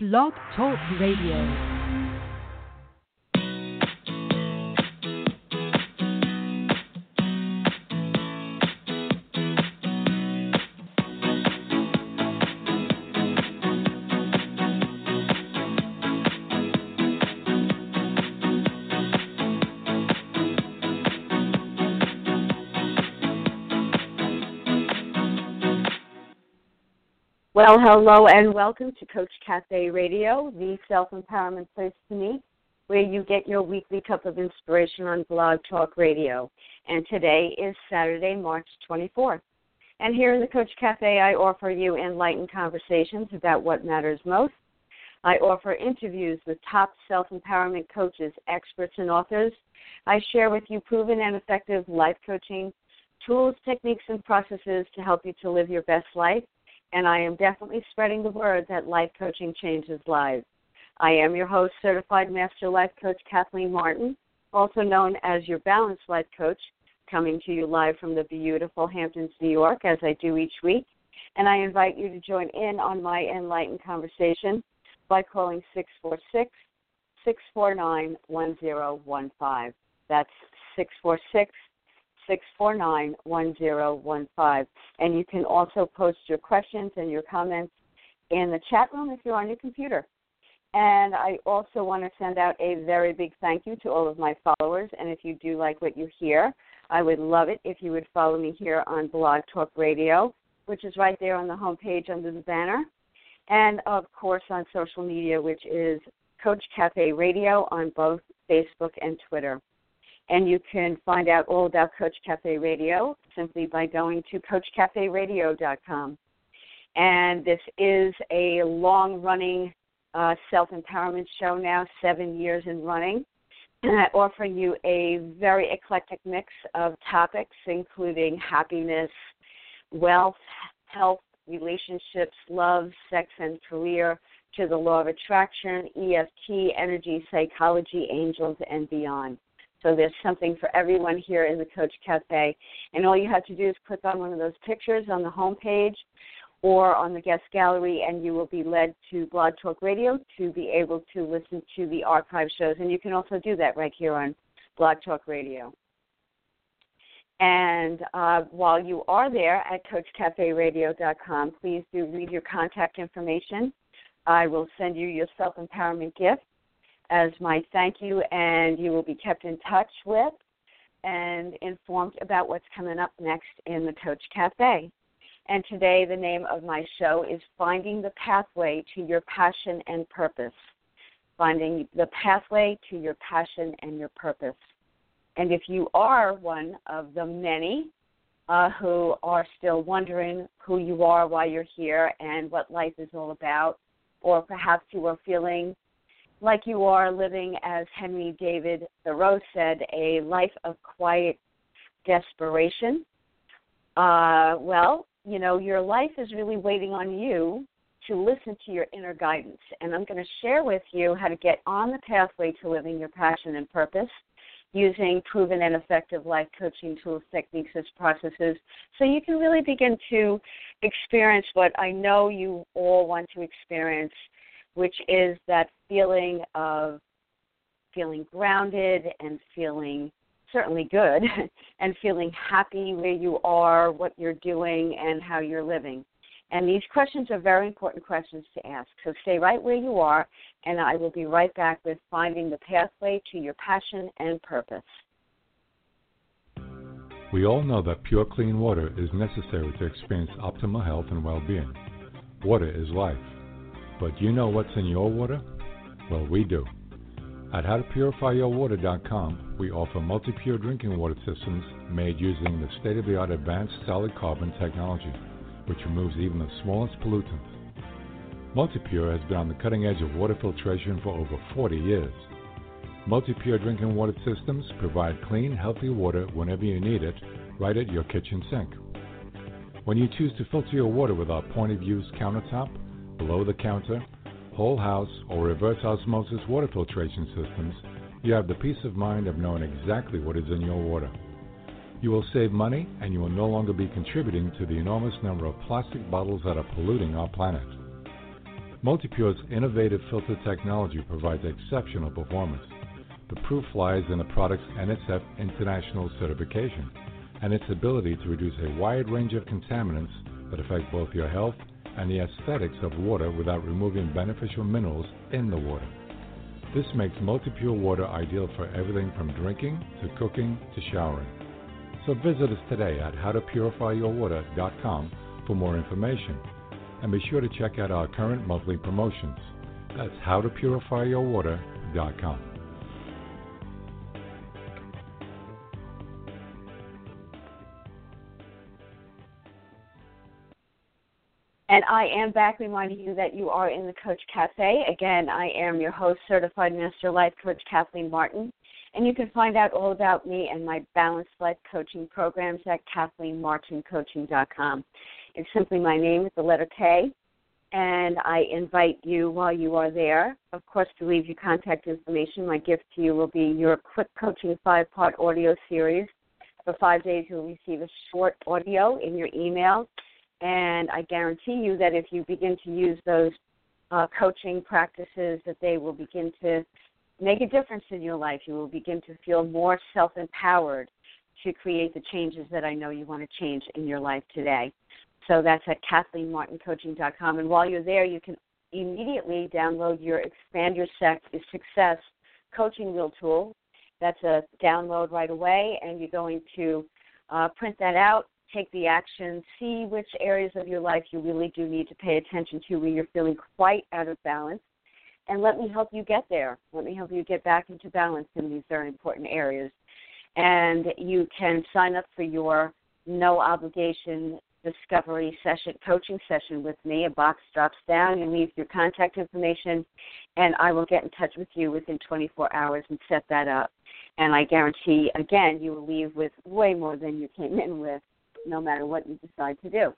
Blog Talk Radio. Well, hello and welcome to Coach Cafe Radio, the self empowerment place to meet, where you get your weekly cup of inspiration on Blog Talk Radio. And today is Saturday, March 24th. And here in the Coach Cafe, I offer you enlightened conversations about what matters most. I offer interviews with top self empowerment coaches, experts, and authors. I share with you proven and effective life coaching tools, techniques, and processes to help you to live your best life and I am definitely spreading the word that life coaching changes lives. I am your host, Certified Master Life Coach Kathleen Martin, also known as your Balanced Life Coach, coming to you live from the beautiful Hamptons, New York, as I do each week. And I invite you to join in on my enlightened conversation by calling 646 649 1015. That's 646 649 1015. And you can also post your questions and your comments in the chat room if you're on your computer. And I also want to send out a very big thank you to all of my followers. And if you do like what you hear, I would love it if you would follow me here on Blog Talk Radio, which is right there on the homepage under the banner. And of course on social media, which is Coach Cafe Radio on both Facebook and Twitter. And you can find out all about Coach Cafe Radio simply by going to CoachCafeRadio.com. And this is a long running uh, self empowerment show now, seven years in running, offering you a very eclectic mix of topics, including happiness, wealth, health, relationships, love, sex, and career, to the law of attraction, EFT, energy, psychology, angels, and beyond. So there's something for everyone here in the Coach Cafe. And all you have to do is click on one of those pictures on the home page or on the guest gallery, and you will be led to Blog Talk Radio to be able to listen to the archive shows. And you can also do that right here on Blog Talk Radio. And uh, while you are there at CoachCafeRadio.com, please do read your contact information. I will send you your self empowerment gift as my thank you, and you will be kept in touch with and informed about what's coming up next in the Coach Cafe. And today, the name of my show is Finding the Pathway to Your Passion and Purpose. Finding the Pathway to Your Passion and Your Purpose. And if you are one of the many uh, who are still wondering who you are, why you're here, and what life is all about, or perhaps you are feeling like you are living, as Henry David Thoreau said, a life of quiet desperation. Uh, well, you know, your life is really waiting on you to listen to your inner guidance. And I'm going to share with you how to get on the pathway to living your passion and purpose using proven and effective life coaching tools, techniques, and processes so you can really begin to experience what I know you all want to experience which is that feeling of feeling grounded and feeling certainly good and feeling happy where you are, what you're doing, and how you're living. And these questions are very important questions to ask. So stay right where you are, and I will be right back with finding the pathway to your passion and purpose. We all know that pure, clean water is necessary to experience optimal health and well being. Water is life. But you know what's in your water? Well, we do. At howtopurifyyourwater.com, we offer multi-pure drinking water systems made using the state-of-the-art advanced solid carbon technology, which removes even the smallest pollutants. MultiPure has been on the cutting edge of water filtration for over 40 years. MultiPure drinking water systems provide clean, healthy water whenever you need it, right at your kitchen sink. When you choose to filter your water with our point of use countertop, below the counter, whole house, or reverse osmosis water filtration systems, you have the peace of mind of knowing exactly what is in your water. You will save money and you will no longer be contributing to the enormous number of plastic bottles that are polluting our planet. Multipure's innovative filter technology provides exceptional performance. The proof lies in the product's NSF International certification and its ability to reduce a wide range of contaminants that affect both your health and the aesthetics of water without removing beneficial minerals in the water. This makes Multipure water ideal for everything from drinking to cooking to showering. So visit us today at howtopurifyyourwater.com for more information and be sure to check out our current monthly promotions. That's howtopurifyyourwater.com. And I am back reminding you that you are in the Coach Cafe. Again, I am your host, Certified Master Life Coach Kathleen Martin. And you can find out all about me and my balanced life coaching programs at KathleenMartinCoaching.com. It's simply my name with the letter K. And I invite you while you are there, of course, to leave your contact information. My gift to you will be your quick coaching five part audio series. For five days, you'll receive a short audio in your email and I guarantee you that if you begin to use those uh, coaching practices, that they will begin to make a difference in your life. You will begin to feel more self empowered to create the changes that I know you want to change in your life today. So that's at KathleenMartinCoaching.com. And while you're there, you can immediately download your Expand Your Success coaching wheel tool. That's a download right away, and you're going to uh, print that out take the action, see which areas of your life you really do need to pay attention to when you're feeling quite out of balance. And let me help you get there. Let me help you get back into balance in these very important areas. And you can sign up for your no obligation discovery session, coaching session with me. A box drops down, you leave your contact information, and I will get in touch with you within 24 hours and set that up. And I guarantee, again, you will leave with way more than you came in with no matter what you decide to do.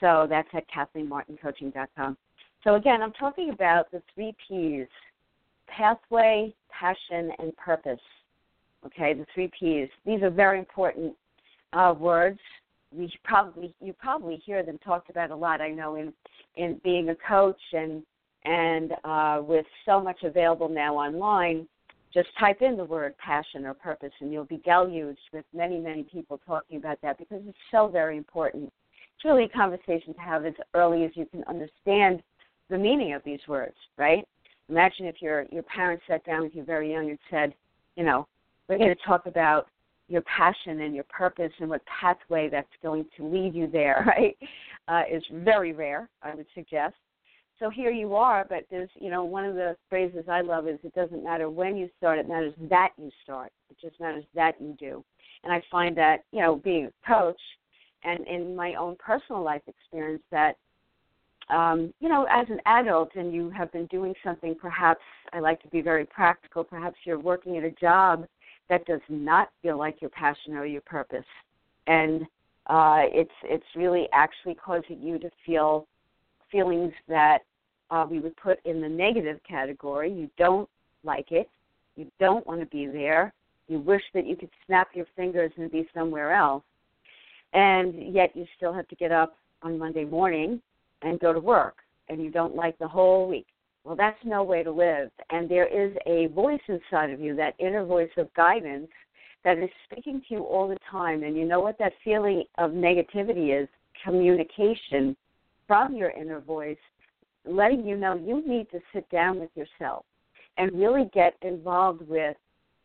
So that's at KathleenMartinCoaching.com. So again, I'm talking about the three P's pathway, passion, and purpose. Okay, the three P's. These are very important uh, words. We probably you probably hear them talked about a lot. I know in in being a coach and and uh, with so much available now online, just type in the word passion or purpose and you'll be deluged with many, many people talking about that because it's so very important. It's really a conversation to have as early as you can understand the meaning of these words, right? Imagine if your your parents sat down with you very young and said, you know, we're going to talk about your passion and your purpose and what pathway that's going to lead you there, right? Uh, is very rare, I would suggest so here you are, but there's, you know, one of the phrases I love is it doesn't matter when you start, it matters that you start. It just matters that you do. And I find that, you know, being a coach and in my own personal life experience that um, you know, as an adult and you have been doing something perhaps I like to be very practical, perhaps you're working at a job that does not feel like your passion or your purpose. And uh, it's it's really actually causing you to feel feelings that uh, we would put in the negative category. You don't like it. You don't want to be there. You wish that you could snap your fingers and be somewhere else. And yet you still have to get up on Monday morning and go to work. And you don't like the whole week. Well, that's no way to live. And there is a voice inside of you, that inner voice of guidance, that is speaking to you all the time. And you know what that feeling of negativity is? Communication from your inner voice letting you know you need to sit down with yourself and really get involved with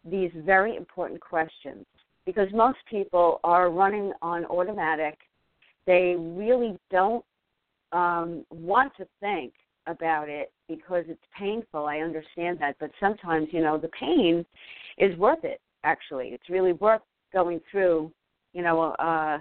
these very important questions because most people are running on automatic. They really don't um, want to think about it because it's painful. I understand that, but sometimes you know the pain is worth it. Actually, it's really worth going through. You know, uh,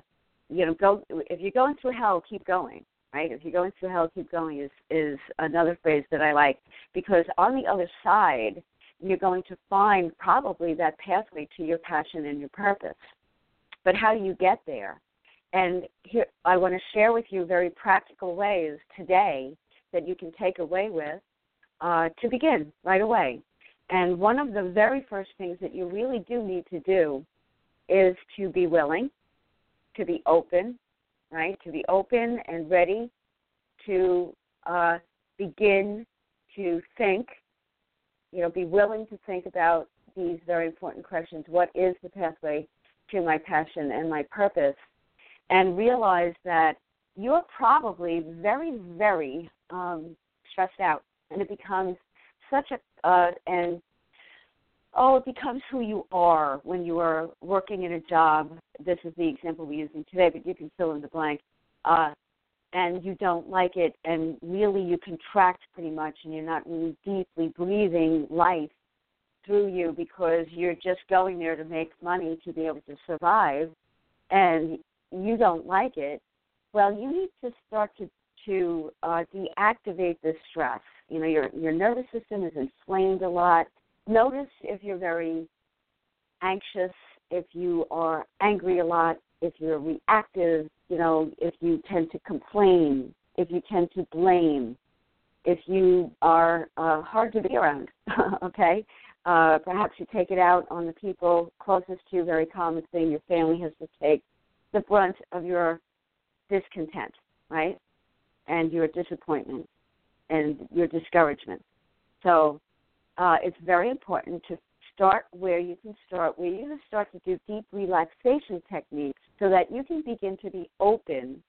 you know, go if you're going through hell, keep going right? If you're going through hell, keep going is is another phrase that I like because on the other side, you're going to find probably that pathway to your passion and your purpose. But how do you get there? And here, I want to share with you very practical ways today that you can take away with uh, to begin right away. And one of the very first things that you really do need to do is to be willing, to be open, right? To be open and ready to uh, begin to think, you know, be willing to think about these very important questions. What is the pathway to my passion and my purpose? And realize that you're probably very, very um, stressed out, and it becomes such a uh, and oh, it becomes who you are when you are working in a job. This is the example we're using today, but you can fill in the blank. Uh, and you don't like it, and really you contract pretty much, and you're not really deeply breathing life through you because you're just going there to make money to be able to survive, and you don't like it. Well, you need to start to to uh, deactivate this stress. You know, your your nervous system is inflamed a lot. Notice if you're very anxious, if you are angry a lot, if you're reactive, you know, if you tend to complain, if you tend to blame, if you are uh, hard to be around, okay? Uh, perhaps you take it out on the people closest to you, very common thing. Your family has to take the brunt of your discontent, right? And your disappointment and your discouragement. So uh, it's very important to start where you can start, where you can start to do deep relaxation techniques so that you can begin to be open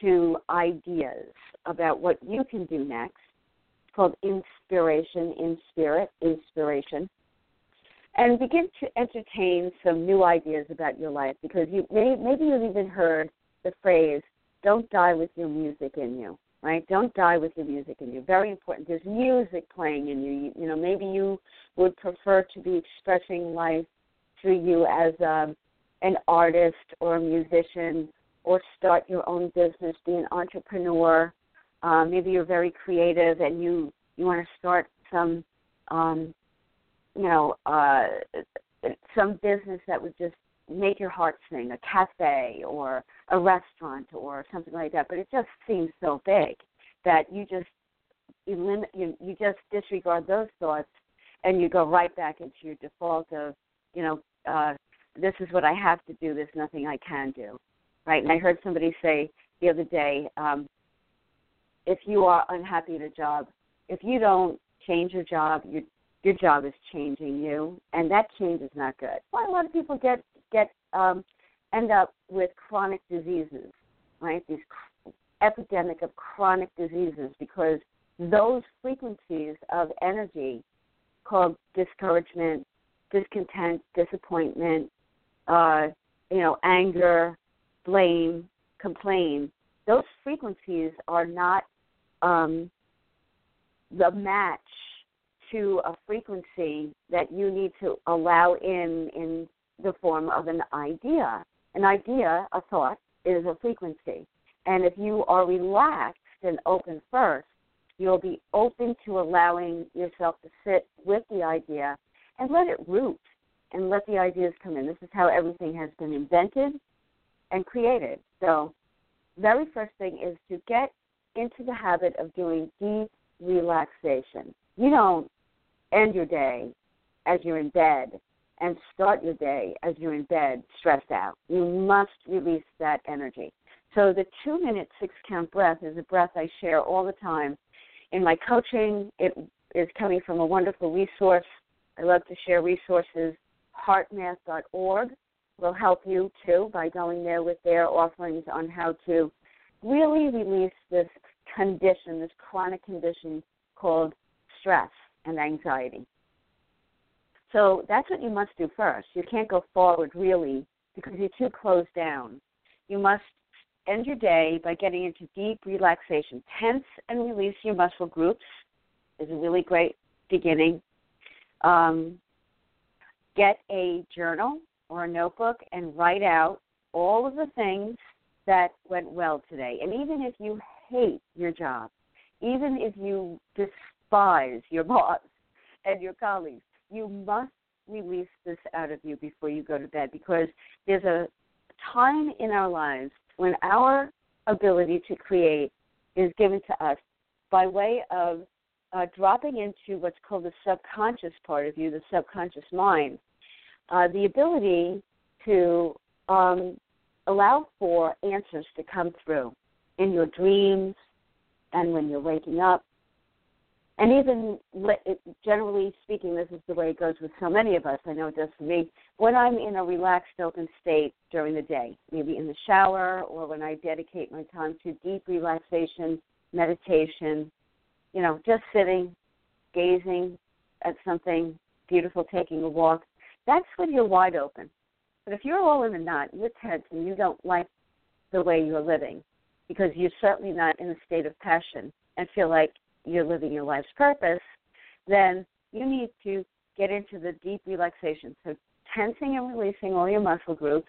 to ideas about what you can do next. It's called inspiration, in spirit, inspiration. And begin to entertain some new ideas about your life because you may, maybe you've even heard the phrase, don't die with your music in you right? Don't die with your music in you. Very important. There's music playing in you. You, know, maybe you would prefer to be expressing life through you as um, an artist or a musician, or start your own business, be an entrepreneur. Uh, maybe you're very creative and you you want to start some, um, you know, uh, some business that would just make your heart sing, a cafe or a restaurant or something like that. But it just seems so big that you just you, eliminate, you, you just disregard those thoughts and you go right back into your default of, you know, uh, this is what I have to do. There's nothing I can do, right? And I heard somebody say the other day, um, if you are unhappy at a job, if you don't change your job, your your job is changing you, and that change is not good. Why a lot of people get get um, end up with chronic diseases, right? These epidemic of chronic diseases because those frequencies of energy called discouragement, discontent, disappointment, uh, you know, anger, blame, complain, those frequencies are not um, the match to a frequency that you need to allow in in the form of an idea. An idea, a thought, is a frequency. And if you are relaxed and open first, you'll be open to allowing yourself to sit with the idea and let it root and let the ideas come in. This is how everything has been invented and created. So, very first thing is to get into the habit of doing deep relaxation. You don't end your day as you're in bed and start your day as you're in bed stressed out. You must release that energy. So the two minute six count breath is a breath I share all the time. In my coaching, it is coming from a wonderful resource. I love to share resources. HeartMath.org will help you too by going there with their offerings on how to really release this condition, this chronic condition called stress and anxiety. So that's what you must do first. You can't go forward really because you're too closed down. You must end your day by getting into deep relaxation. Tense and release your muscle groups is a really great beginning. Um, get a journal or a notebook and write out all of the things that went well today. And even if you hate your job, even if you despise your boss and your colleagues, you must release this out of you before you go to bed because there's a time in our lives when our ability to create is given to us by way of uh, dropping into what's called the subconscious part of you, the subconscious mind, uh, the ability to um, allow for answers to come through in your dreams and when you're waking up and even generally speaking, this is the way it goes with so many of us. I know it does for me. When I'm in a relaxed, open state during the day, maybe in the shower or when I dedicate my time to deep relaxation, meditation, you know, just sitting, gazing at something beautiful, taking a walk, that's when you're wide open. But if you're all in a knot, you're tense, and you don't like the way you're living because you're certainly not in a state of passion and feel like you're living your life's purpose, then you need to get into the deep relaxation. So tensing and releasing all your muscle groups.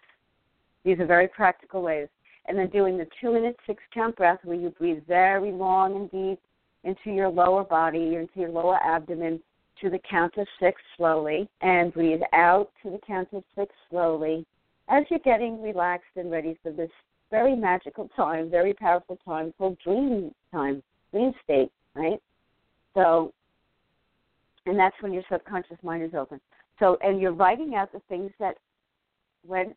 These are very practical ways. And then doing the two minute six count breath where you breathe very long and deep into your lower body, into your lower abdomen to the count of six slowly, and breathe out to the count of six slowly as you're getting relaxed and ready for this very magical time, very powerful time called dream time, dream state right? So, and that's when your subconscious mind is open. So, and you're writing out the things that went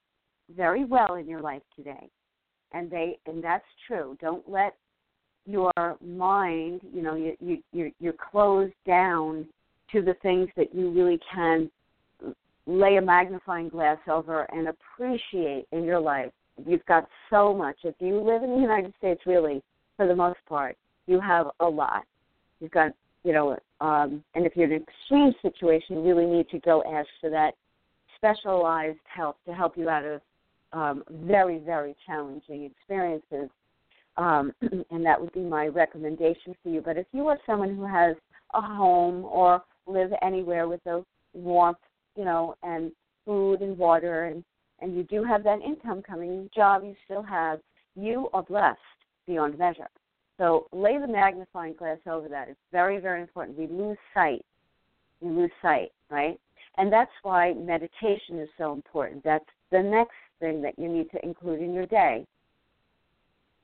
very well in your life today, and they, and that's true. Don't let your mind, you know, you you you're, you're closed down to the things that you really can lay a magnifying glass over and appreciate in your life. You've got so much. If you live in the United States, really, for the most part, you have a lot. You've got, you know, um, and if you're in an extreme situation, you really need to go ask for that specialized help to help you out of um, very, very challenging experiences. Um, and that would be my recommendation for you. But if you are someone who has a home or live anywhere with a warmth, you know, and food and water, and and you do have that income coming, job you still have, you are blessed beyond measure. So lay the magnifying glass over that. It's very, very important. We lose sight. We lose sight, right? And that's why meditation is so important. That's the next thing that you need to include in your day.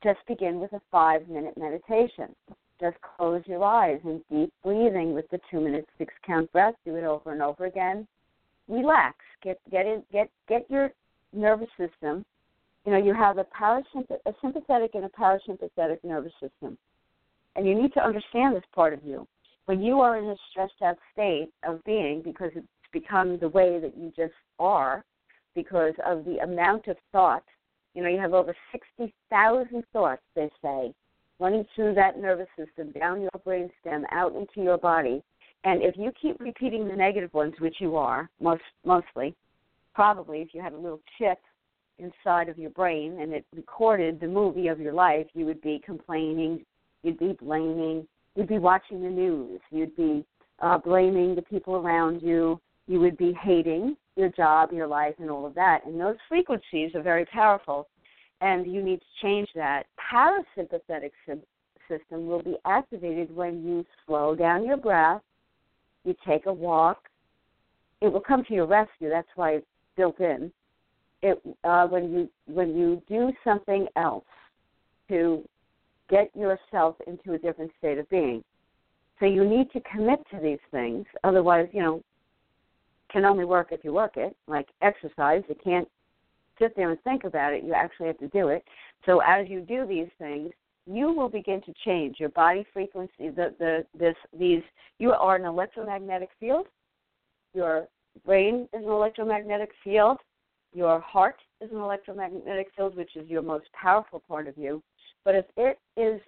Just begin with a five minute meditation. Just close your eyes and deep breathing with the two minute six count breath. Do it over and over again. Relax. Get get in, get get your nervous system you know, you have a parasympathetic, a sympathetic and a parasympathetic nervous system. And you need to understand this part of you. When you are in a stressed out state of being, because it's become the way that you just are, because of the amount of thought, you know, you have over 60,000 thoughts, they say, running through that nervous system, down your brain stem, out into your body. And if you keep repeating the negative ones, which you are, most mostly, probably if you had a little chip inside of your brain and it recorded the movie of your life, you would be complaining, you'd be blaming, you'd be watching the news, you'd be uh, blaming the people around you, you would be hating your job, your life, and all of that. And those frequencies are very powerful, and you need to change that. Parasympathetic system will be activated when you slow down your breath, you take a walk. It will come to your rescue. That's why it's built in it uh, when you when you do something else to get yourself into a different state of being. So you need to commit to these things. Otherwise, you know, can only work if you work it. Like exercise, you can't sit there and think about it. You actually have to do it. So as you do these things, you will begin to change your body frequency. The the this these you are an electromagnetic field. Your brain is an electromagnetic field. Your heart is an electromagnetic field, which is your most powerful part of you. But if it is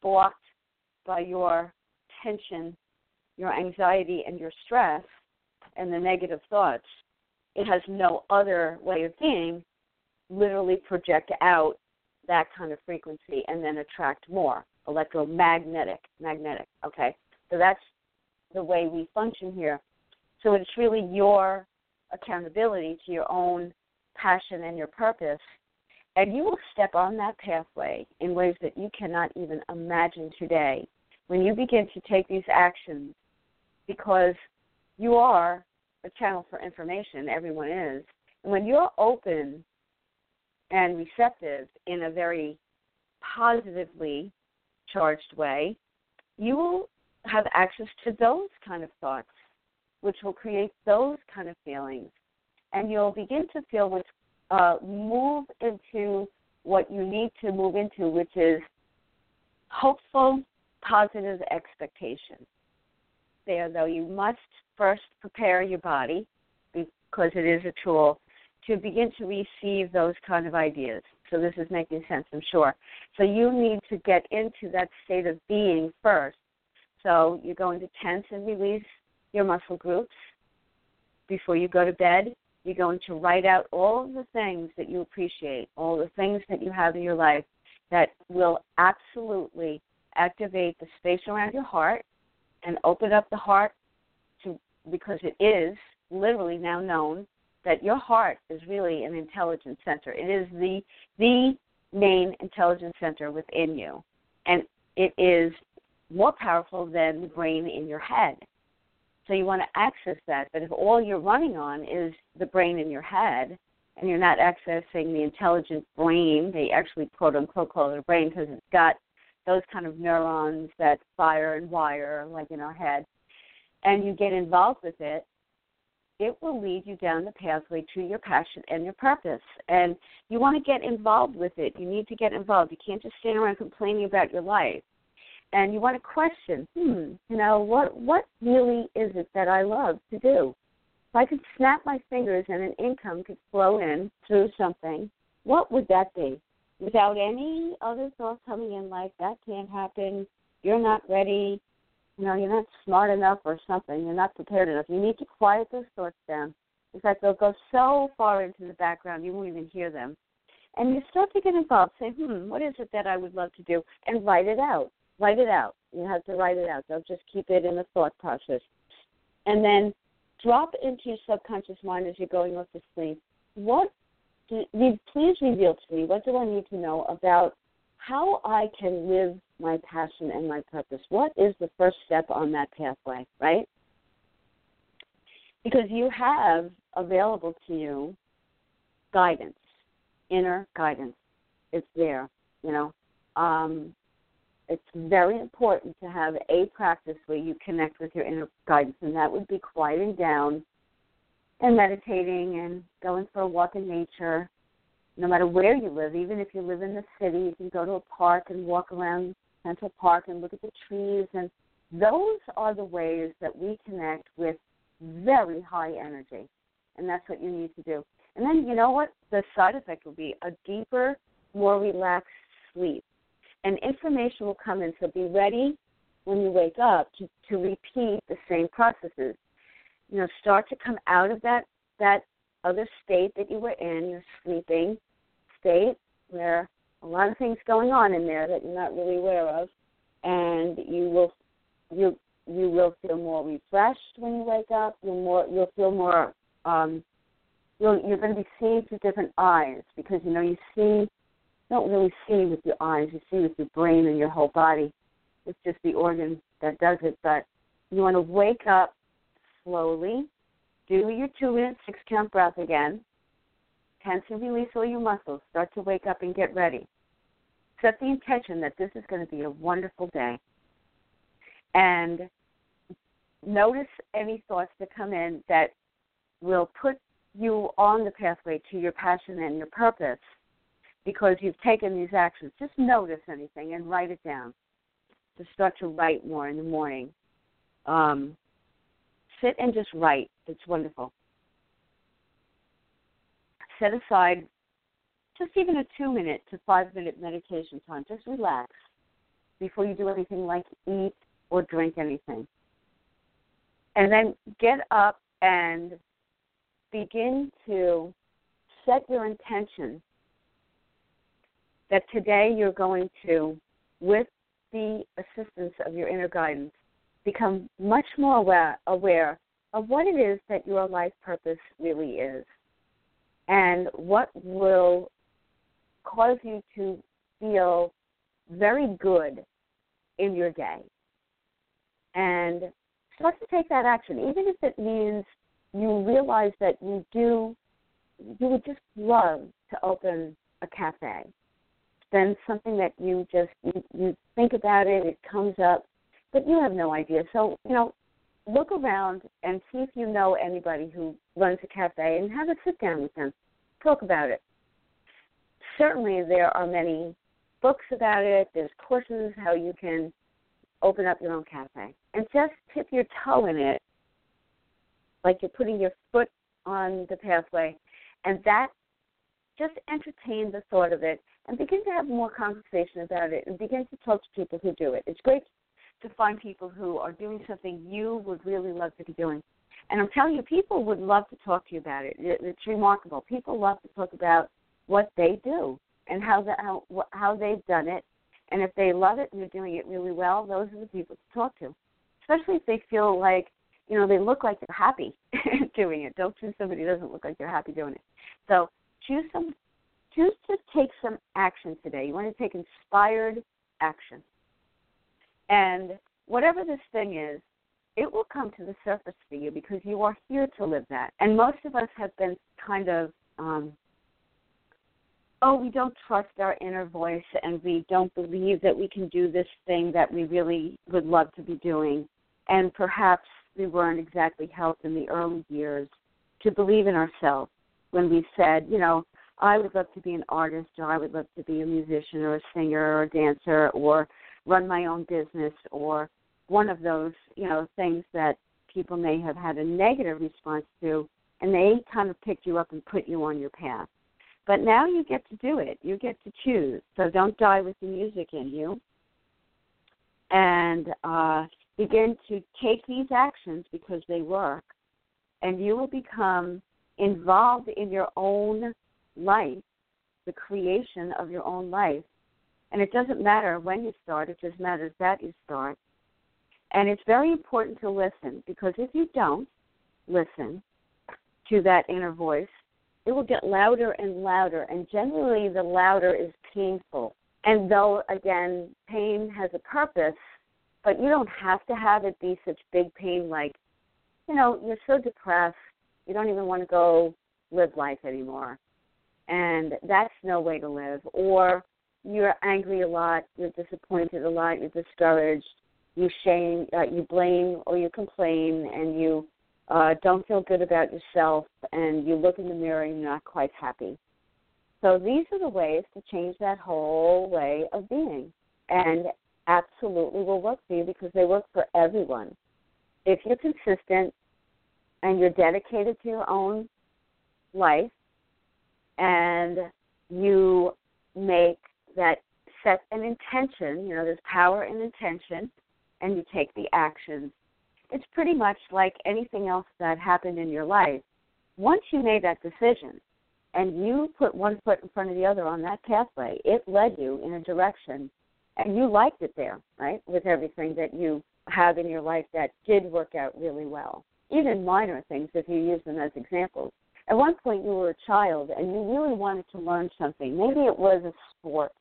blocked by your tension, your anxiety, and your stress, and the negative thoughts, it has no other way of being, literally project out that kind of frequency and then attract more electromagnetic, magnetic. Okay, so that's the way we function here. So it's really your accountability to your own passion and your purpose, and you will step on that pathway in ways that you cannot even imagine today when you begin to take these actions because you are a channel for information, everyone is. And when you're open and receptive in a very positively charged way, you will have access to those kind of thoughts, which will create those kind of feelings and you'll begin to feel what's uh, move into what you need to move into, which is hopeful, positive expectation. there, though, you must first prepare your body because it is a tool to begin to receive those kind of ideas. So this is making sense, I'm sure. So you need to get into that state of being first. So you're going to tense and release your muscle groups before you go to bed. You're going to write out all of the things that you appreciate, all the things that you have in your life that will absolutely activate the space around your heart and open up the heart to because it is literally now known that your heart is really an intelligence center. It is the the main intelligence center within you. And it is more powerful than the brain in your head. So you want to access that. But if all you're running on is the brain in your head, and you're not accessing the intelligent brain, they actually quote unquote call it a brain because it's got those kind of neurons that fire and wire like in our head, and you get involved with it, it will lead you down the pathway to your passion and your purpose. And you want to get involved with it. You need to get involved. You can't just stand around complaining about your life. And you want to question, hmm, you know, what what really is it that I love to do? If I could snap my fingers and an income could flow in through something, what would that be? Without any other thoughts coming in like that can't happen, you're not ready, you know, you're not smart enough or something, you're not prepared enough. You need to quiet those thoughts down. In fact, they'll go so far into the background you won't even hear them. And you start to get involved. Say, hmm, what is it that I would love to do? And write it out. Write it out. You have to write it out. Don't just keep it in the thought process. And then drop into your subconscious mind as you're going off to sleep. What do, please reveal to me what do I need to know about how I can live my passion and my purpose? What is the first step on that pathway, right? Because you have available to you guidance, inner guidance. It's there, you know. Um, it's very important to have a practice where you connect with your inner guidance, and that would be quieting down and meditating and going for a walk in nature. No matter where you live, even if you live in the city, you can go to a park and walk around Central Park and look at the trees. And those are the ways that we connect with very high energy. And that's what you need to do. And then, you know what? The side effect will be a deeper, more relaxed sleep and information will come in. So be ready when you wake up to, to repeat the same processes. You know, start to come out of that that other state that you were in, your sleeping state, where a lot of things going on in there that you're not really aware of, and you will you you will feel more refreshed when you wake up. You'll more you'll feel more um, you'll, you're going to be seeing through different eyes because you know you see don't really see with your eyes, you see with your brain and your whole body. It's just the organ that does it. But you want to wake up slowly, do your two minute six count breath again, tense and release all your muscles, start to wake up and get ready. Set the intention that this is going to be a wonderful day. And notice any thoughts that come in that will put you on the pathway to your passion and your purpose because you've taken these actions. Just notice anything and write it down. To start to write more in the morning. Um, sit and just write. It's wonderful. Set aside just even a two minute to five minute meditation time. Just relax before you do anything like eat or drink anything. And then get up and begin to set your intention that today you're going to, with the assistance of your inner guidance, become much more aware, aware of what it is that your life purpose really is and what will cause you to feel very good in your day. And start to take that action, even if it means you realize that you do, you would just love to open a cafe then something that you just you, you think about it, it comes up, but you have no idea. So you know, look around and see if you know anybody who runs a cafe and have a sit down with them, talk about it. Certainly, there are many books about it. There's courses how you can open up your own cafe and just tip your toe in it, like you're putting your foot on the pathway, and that just entertain the thought of it and begin to have more conversation about it and begin to talk to people who do it. It's great to find people who are doing something you would really love to be doing. And I'm telling you, people would love to talk to you about it. It's remarkable. People love to talk about what they do and how the, how how they've done it. And if they love it and they're doing it really well, those are the people to talk to. Especially if they feel like you know they look like they're happy doing it. Don't choose somebody who doesn't look like they're happy doing it. So choose some choose to take some action today. You want to take inspired action. And whatever this thing is, it will come to the surface for you because you are here to live that. And most of us have been kind of, um, oh, we don't trust our inner voice and we don't believe that we can do this thing that we really would love to be doing. And perhaps we weren't exactly helped in the early years to believe in ourselves when we said, you know, I would love to be an artist or I would love to be a musician or a singer or a dancer or run my own business or one of those, you know, things that people may have had a negative response to and they kind of picked you up and put you on your path. But now you get to do it. You get to choose. So don't die with the music in you. And uh, begin to take these actions because they work. And you will become involved in your own life, the creation of your own life. And it doesn't matter when you start, it just matters that you start. And it's very important to listen because if you don't listen to that inner voice, it will get louder and louder. And generally, the louder is painful. And though, again, pain has a purpose, but you don't have to have it be such big pain like, you know, you're so depressed, you don't even want to go live life anymore and that's no way to live. Or you're angry a lot, you're disappointed a lot, you're discouraged, you shame, uh, you blame, or you complain, and you uh, don't feel good about yourself, and you look in the mirror and you're not quite happy. So these are the ways to change that whole way of being, and absolutely will work for you because they work for everyone. If you're consistent and you're dedicated to your own life and you make that set an intention, you know, there's power in intention, and you take the actions. It's pretty much like anything else that happened in your life. Once you made that decision and you put one foot in front of the other on that pathway, it led you in a direction and you liked it there, right? With everything that you have in your life that did work out really well. Even minor things, if you use them as examples at one point you were a child and you really wanted to learn something. Maybe it was a sport.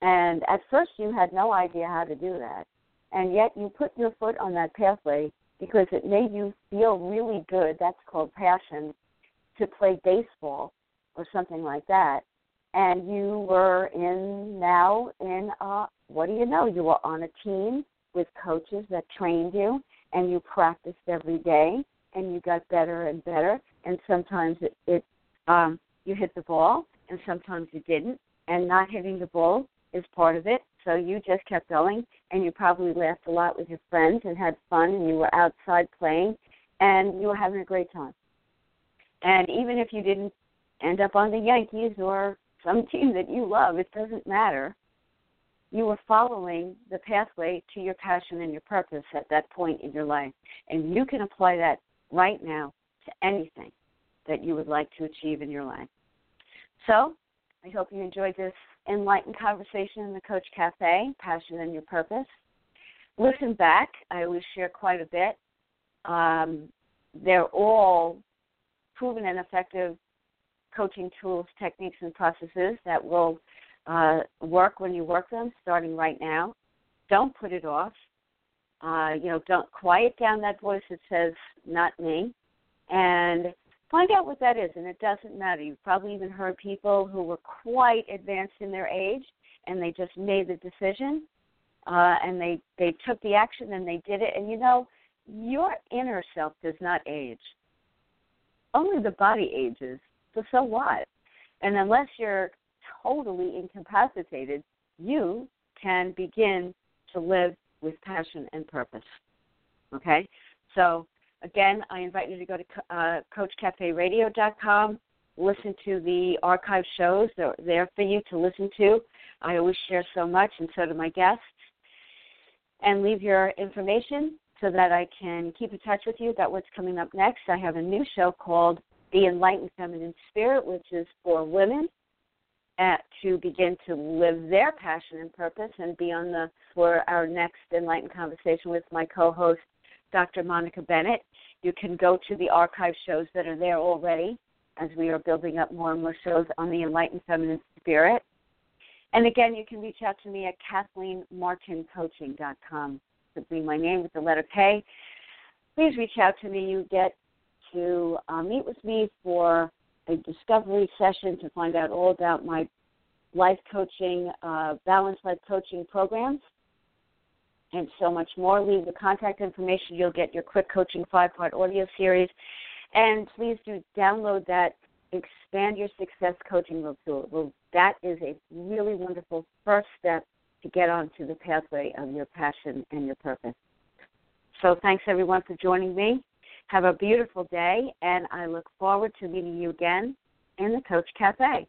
And at first you had no idea how to do that. And yet you put your foot on that pathway because it made you feel really good. That's called passion to play baseball or something like that. And you were in now in uh what do you know? You were on a team with coaches that trained you and you practiced every day and you got better and better and sometimes it, it um, you hit the ball, and sometimes you didn't. And not hitting the ball is part of it. So you just kept going, and you probably laughed a lot with your friends and had fun, and you were outside playing, and you were having a great time. And even if you didn't end up on the Yankees or some team that you love, it doesn't matter. You were following the pathway to your passion and your purpose at that point in your life. And you can apply that right now to anything that you would like to achieve in your life. So, I hope you enjoyed this enlightened conversation in the Coach Cafe, Passion and Your Purpose. Listen back. I always share quite a bit. Um, they're all proven and effective coaching tools, techniques, and processes that will uh, work when you work them, starting right now. Don't put it off. Uh, you know, don't quiet down that voice that says "not me." And find out what that is. And it doesn't matter. You've probably even heard people who were quite advanced in their age and they just made the decision uh, and they they took the action and they did it. And you know, your inner self does not age. Only the body ages. So so what? And unless you're totally incapacitated, you can begin to live with passion and purpose. Okay? So, again, I invite you to go to uh, CoachCafeRadio.com, listen to the archive shows. They're there for you to listen to. I always share so much, and so do my guests. And leave your information so that I can keep in touch with you about what's coming up next. I have a new show called The Enlightened Feminine Spirit, which is for women at, to begin to live their passion and purpose and be on the for our next enlightened conversation with my co-host Dr. Monica Bennett. You can go to the archive shows that are there already as we are building up more and more shows on the enlightened feminine spirit. And again, you can reach out to me at KathleenMartinCoaching.com. Simply my name with the letter K. Please reach out to me. You get to uh, meet with me for a discovery session to find out all about my life coaching, uh, balanced life coaching programs, and so much more. Leave the contact information. You'll get your quick coaching five part audio series. And please do download that Expand Your Success Coaching tool. That is a really wonderful first step to get onto the pathway of your passion and your purpose. So thanks everyone for joining me. Have a beautiful day, and I look forward to meeting you again in the Coach Cafe.